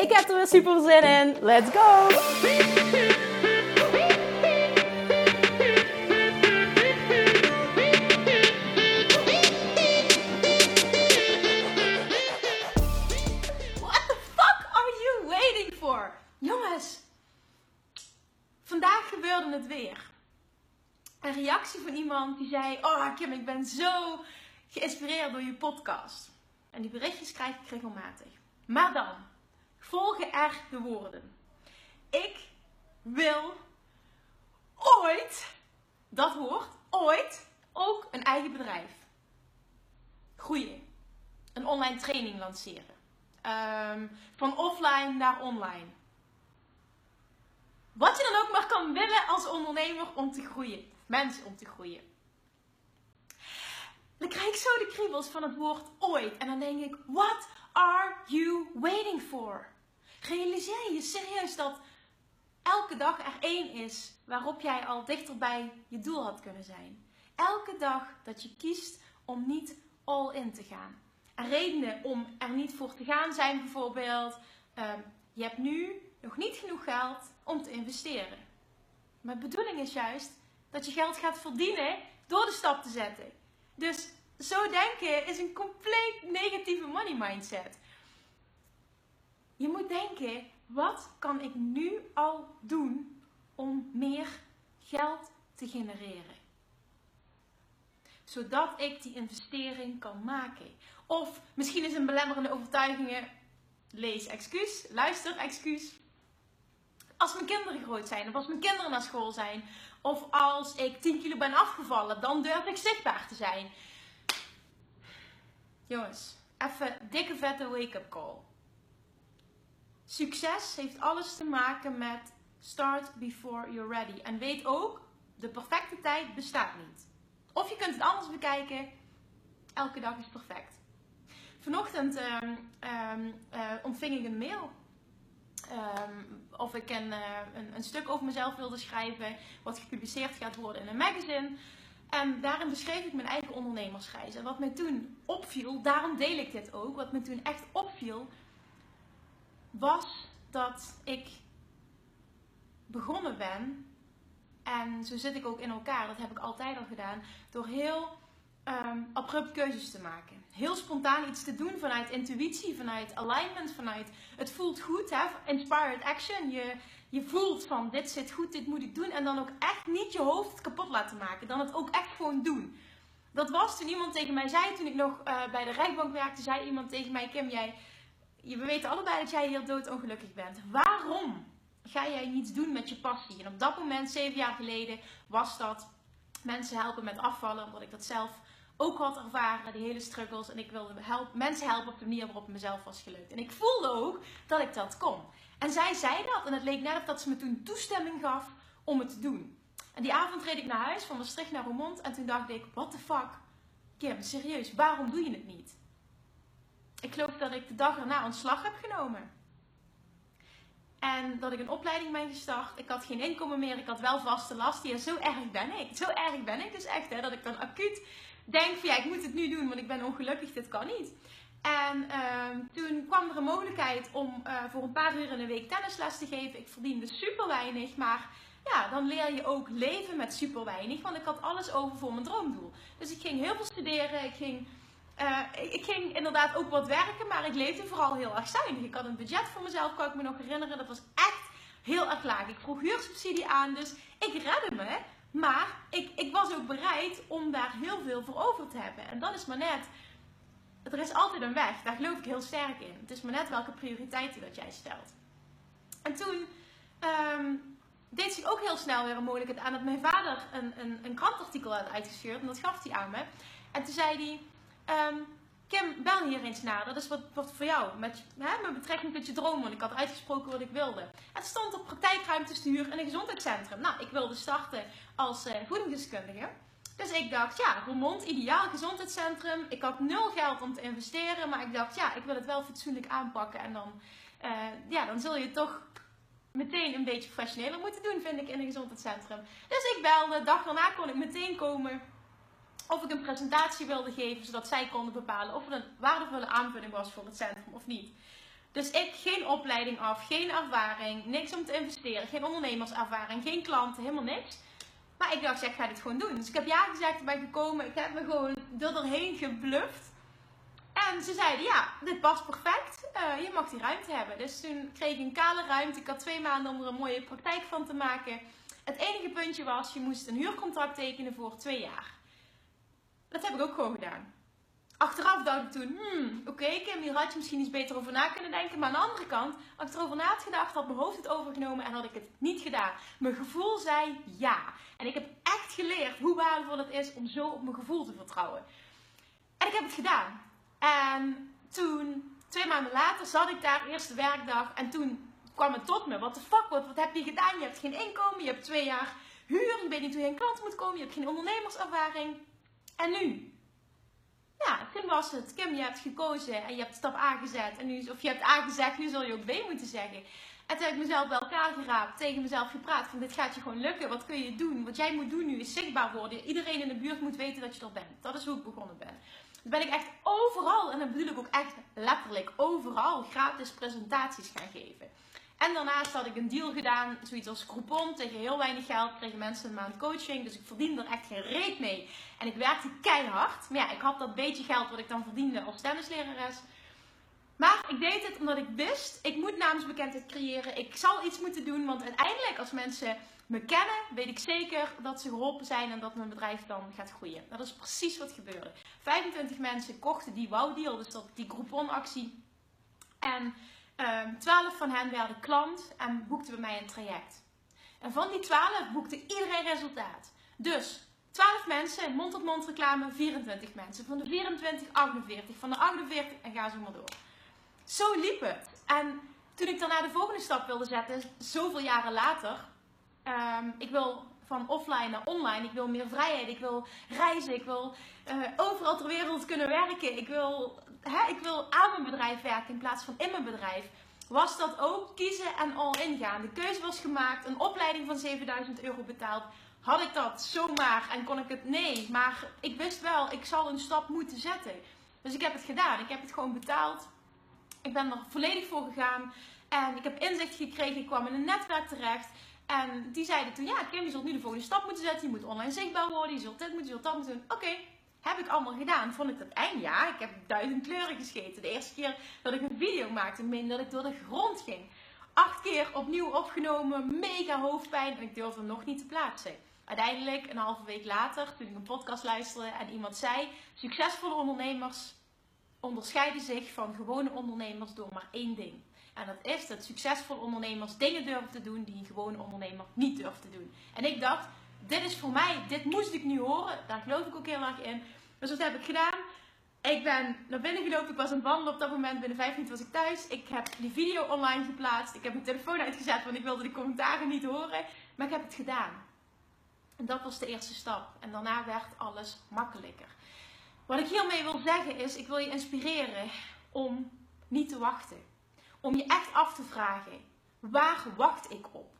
Ik heb er weer super zin in. Let's go! What the fuck are you waiting for? Jongens, vandaag gebeurde het weer. Een reactie van iemand die zei: Oh Kim, ik ben zo geïnspireerd door je podcast. En die berichtjes krijg ik regelmatig. Maar dan volgen er de woorden. Ik wil ooit, dat woord, ooit, ook een eigen bedrijf. Groeien. Een online training lanceren. Ehm, van offline naar online. Wat je dan ook maar kan willen als ondernemer om te groeien. Mensen om te groeien. Dan krijg ik zo de kriebels van het woord ooit. En dan denk ik, what are you waiting for? Realiseer je serieus dat elke dag er één is waarop jij al dichter bij je doel had kunnen zijn. Elke dag dat je kiest om niet all in te gaan. En redenen om er niet voor te gaan zijn bijvoorbeeld, ehm, je hebt nu nog niet genoeg geld om te investeren. Maar de bedoeling is juist dat je geld gaat verdienen door de stap te zetten. Dus zo denken is een compleet negatieve money mindset. Je moet denken, wat kan ik nu al doen om meer geld te genereren? Zodat ik die investering kan maken. Of misschien is een belemmerende overtuiging, lees excuus, luister excuus. Als mijn kinderen groot zijn, of als mijn kinderen naar school zijn, of als ik 10 kilo ben afgevallen, dan durf ik zichtbaar te zijn. Jongens, even dikke vette wake-up call. Succes heeft alles te maken met start before you're ready. En weet ook, de perfecte tijd bestaat niet. Of je kunt het anders bekijken, elke dag is perfect. Vanochtend um, um, uh, ontving ik een mail. Um, of ik uh, een, een, stuk over mezelf wilde schrijven, wat gepubliceerd gaat worden in een magazine. En daarin beschreef ik mijn eigen ondernemersreis. En wat mij toen opviel, daarom deel ik dit ook, wat me toen echt opviel, was dat ik begonnen ben. En zo zit ik ook in elkaar, dat heb ik altijd al gedaan, door heel um, abrupt keuzes te maken. Heel spontaan iets te doen vanuit intuïtie, vanuit alignment, vanuit het voelt goed, hè? inspired action. Je, je voelt van dit zit goed, dit moet ik doen. En dan ook echt niet je hoofd kapot laten maken. Dan het ook echt gewoon doen. Dat was toen iemand tegen mij zei, toen ik nog uh, bij de Rijkbank werkte, zei iemand tegen mij, Kim, jij, we weten allebei dat jij heel doodongelukkig bent. Waarom ga jij niets doen met je passie? En op dat moment, zeven jaar geleden, was dat mensen helpen met afvallen, omdat ik dat zelf ook had ervaren, die hele struggles. En ik wilde help, mensen helpen op de manier waarop het mezelf was gelukt. En ik voelde ook dat ik dat kon. En zij zei dat en het leek net of dat ze me toen toestemming gaf om het te doen. En die avond reed ik naar huis, van Maastricht naar Roermond. En toen dacht ik, what the fuck? Kim, serieus, waarom doe je het niet? Ik geloof dat ik de dag erna ontslag heb genomen. En dat ik een opleiding ben gestart. Ik had geen inkomen meer. Ik had wel vaste last. Ja, zo erg ben ik. Zo erg ben ik dus echt. Hè, dat ik dan acuut denk van ja, ik moet het nu doen. Want ik ben ongelukkig. Dit kan niet. En uh, toen kwam er een mogelijkheid om uh, voor een paar uur in de week tennisles te geven. Ik verdiende super weinig. Maar ja, dan leer je ook leven met super weinig. Want ik had alles over voor mijn droomdoel. Dus ik ging heel veel studeren. Ik ging... Uh, ik ging inderdaad ook wat werken, maar ik leefde vooral heel erg zuinig. Ik had een budget voor mezelf, kan ik me nog herinneren. Dat was echt heel erg laag. Ik vroeg huursubsidie aan, dus ik redde me. Maar ik, ik was ook bereid om daar heel veel voor over te hebben. En dat is maar net. Er is altijd een weg, daar geloof ik heel sterk in. Het is maar net welke prioriteiten dat jij stelt. En toen um, deed zich ook heel snel weer een mogelijkheid aan dat mijn vader een, een, een krantartikel had uitgestuurd. En dat gaf hij aan me. En toen zei hij. Um, Kim, bel hier eens naar. Dat is wat, voor jou. Met, hè, met betrekking tot je droom. Want ik had uitgesproken wat ik wilde. Het stond op praktijkruimte stuur in een gezondheidscentrum. Nou, ik wilde starten als uh, voedingsdeskundige. Dus ik dacht, ja, Roermond, ideaal gezondheidscentrum. Ik had nul geld om te investeren. Maar ik dacht, ja, ik wil het wel fatsoenlijk aanpakken. En dan, uh, ja, dan zul je toch meteen een beetje professioneler moeten doen, vind ik, in een gezondheidscentrum. Dus ik belde. Dag daarna kon ik meteen komen of ik een presentatie wilde geven, zodat zij konden bepalen of het een waardevolle aanvulling was voor het centrum of niet. Dus ik geen opleiding af, geen ervaring, niks om te investeren, geen ondernemerservaring, geen klanten, helemaal niks. Maar ik dacht, ik ga dit gewoon doen. Dus ik heb ja gezegd, ben gekomen, ik heb me gewoon er doorheen gebluft. En ze zeiden, ja, dit past perfect, uh, je mag die ruimte hebben. Dus toen kreeg ik een kale ruimte, ik had twee maanden om er een mooie praktijk van te maken. Het enige puntje was, je moest een huurcontract tekenen voor twee jaar. Dat heb ik ook gewoon gedaan. Achteraf dacht ik toen, hmm, oké okay, Kim, hier had je misschien iets beter over na kunnen denken. Maar aan de andere kant, als ik erover na had gedacht, had mijn hoofd het overgenomen en had ik het niet gedaan. Mijn gevoel zei ja. En ik heb echt geleerd hoe waardevol het is om zo op mijn gevoel te vertrouwen. En ik heb het gedaan. En toen, twee maanden later, zat ik daar, eerste werkdag. En toen kwam het tot me. What the fuck, wat, wat heb je gedaan? Je hebt geen inkomen, je hebt twee jaar huur. Je weet niet hoe je een klant moet komen. Je hebt geen ondernemerservaring. En nu? Ja, toen was het, Kim, je hebt gekozen en je hebt stap A gezet. En nu, of je hebt A gezegd, nu zul je ook B moeten zeggen. En toen heb ik mezelf bij elkaar geraapt, tegen mezelf gepraat van dit gaat je gewoon lukken. Wat kun je doen? Wat jij moet doen nu is zichtbaar worden. Iedereen in de buurt moet weten dat je er bent. Dat is hoe ik begonnen ben. Dus ben ik echt overal, en dat bedoel ik ook echt letterlijk, overal gratis presentaties gaan geven. En daarnaast had ik een deal gedaan, zoiets als coupon. Tegen heel weinig geld kregen mensen een maand coaching. Dus ik verdiende er echt geen reet mee. En ik werkte keihard. Maar ja, ik had dat beetje geld wat ik dan verdiende als tennislerares. Maar ik deed het omdat ik wist, ik moet naamsbekendheid creëren. Ik zal iets moeten doen, want uiteindelijk als mensen me kennen, weet ik zeker dat ze geholpen zijn en dat mijn bedrijf dan gaat groeien. Dat is precies wat gebeurde. 25 mensen kochten die wow deal, dus dat, die Groupon actie. En 12 ehm, van hen werden klant en boekten bij mij een traject. En van die 12 boekte iedereen resultaat. Dus 12 mensen, mond-tot-mond reclame, 24 mensen. Van de 24, 48. Van de 48 en ga zo maar door. Zo liep het. En toen ik daarna de volgende stap wilde zetten, zoveel jaren later. Um, ik wil van offline naar online. Ik wil meer vrijheid. Ik wil reizen. Ik wil uh, overal ter wereld kunnen werken. Ik wil hè, ik wil aan mijn bedrijf werken in plaats van in mijn bedrijf. Was dat ook kiezen en all in gaan. De keuze was gemaakt, een opleiding van 7000 euro betaald. Had ik dat zomaar en kon ik het? Nee, maar ik wist wel, ik zal een stap moeten zetten. Dus ik heb het gedaan. Ik heb het gewoon betaald. Ik ben er volledig voor gegaan. En ik heb inzicht gekregen. Ik kwam in een netwerk terecht. En die zeiden toen, ja Kim, je zult nu de volgende stap moeten zetten. Je moet online zichtbaar worden. Je zult dit moeten, je zult dat moeten doen. Oké, heb ik allemaal gedaan. Vond ik dat eng? Ja, ik heb duizend kleuren gescheten. De eerste keer dat ik een video maakte, meen dat ik door de grond ging. Acht keer opnieuw opgenomen, mega hoofdpijn en ik durfde hem nog niet te plaatsen. Uiteindelijk, een halve week later, toen ik een podcast luisterde en iemand zei: Succesvolle ondernemers onderscheiden zich van gewone ondernemers door maar één ding. En dat is dat succesvolle ondernemers dingen durven te doen die een gewone ondernemer niet durft te doen. En ik dacht, dit is voor mij, dit moest ik nu horen. Daar geloof ik ook heel erg in. Dus wat heb ik gedaan? Ik ben naar binnen gelopen. Ik was aan het wandelen op dat moment. Binnen vijf minuten was ik thuis. Ik heb die video online geplaatst. Ik heb mijn telefoon uitgezet, want ik wilde de commentaren niet horen. Maar ik heb het gedaan. En dat was de eerste stap. En daarna werd alles makkelijker. Wat ik hiermee wil zeggen is, ik wil je inspireren om niet te wachten. Om je echt af te vragen, waar wacht ik op?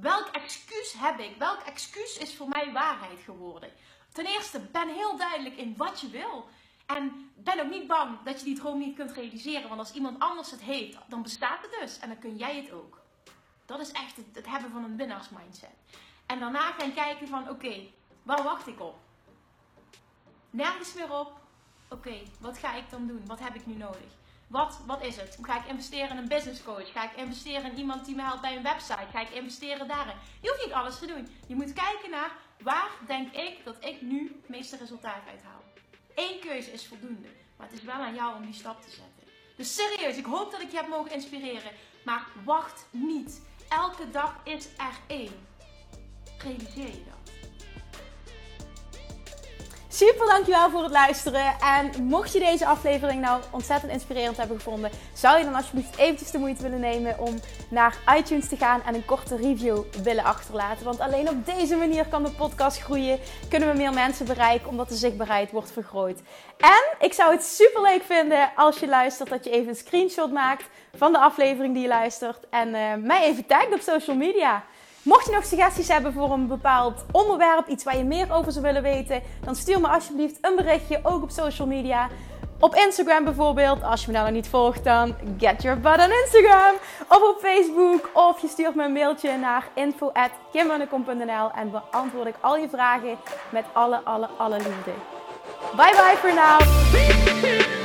Welk excuus heb ik? Welk excuus is voor mij waarheid geworden? Ten eerste, ben heel duidelijk in wat je wil. En ben ook niet bang dat je die droom niet kunt realiseren. Want als iemand anders het heeft, dan bestaat het dus. En dan kun jij het ook. Dat is echt het, hebben van een winnaarsmindset. En daarna gaan kijken van, oké, waar wacht ik op? Nergens meer op. Oké, wat ga ik dan doen? Wat heb ik nu nodig? Wat, wat is het? Ga ik investeren in een business coach? Ga ik investeren in iemand die me helpt bij een website? Ga ik investeren daarin? Je hoeft niet alles te doen. Je moet kijken naar waar denk ik dat ik nu het meeste resultaat uithaal. Eén keuze is voldoende. Maar het is wel aan jou om die stap te zetten. Dus serieus, ik hoop dat ik je heb mogen inspireren. Maar wacht niet. Elke dag is er één. Realiseer je dat. Super dankjewel voor het luisteren. En mocht je deze aflevering nou ontzettend inspirerend hebben gevonden, zou je dan alsjeblieft eventjes de moeite willen nemen om naar iTunes te gaan en een korte review willen achterlaten. Want alleen op deze manier kan de podcast groeien, kunnen we meer mensen bereiken, omdat de zichtbaarheid wordt vergroot. En ik zou het super leuk vinden als je luistert, dat je even een screenshot maakt van de aflevering die je luistert en uh, mij even tagt op social media. Mocht je nog suggesties hebben voor een bepaald onderwerp, iets waar je meer over zou willen weten, dan stuur me alsjeblieft een berichtje, ook op social media. Op Instagram bijvoorbeeld, als je me nou nog niet volgt, dan get your butt on Instagram. Of op Facebook, of je stuurt me een mailtje naar info.kimmunnekom.nl en beantwoord ik al je vragen met alle, alle, alle liefde. Bye bye voor now!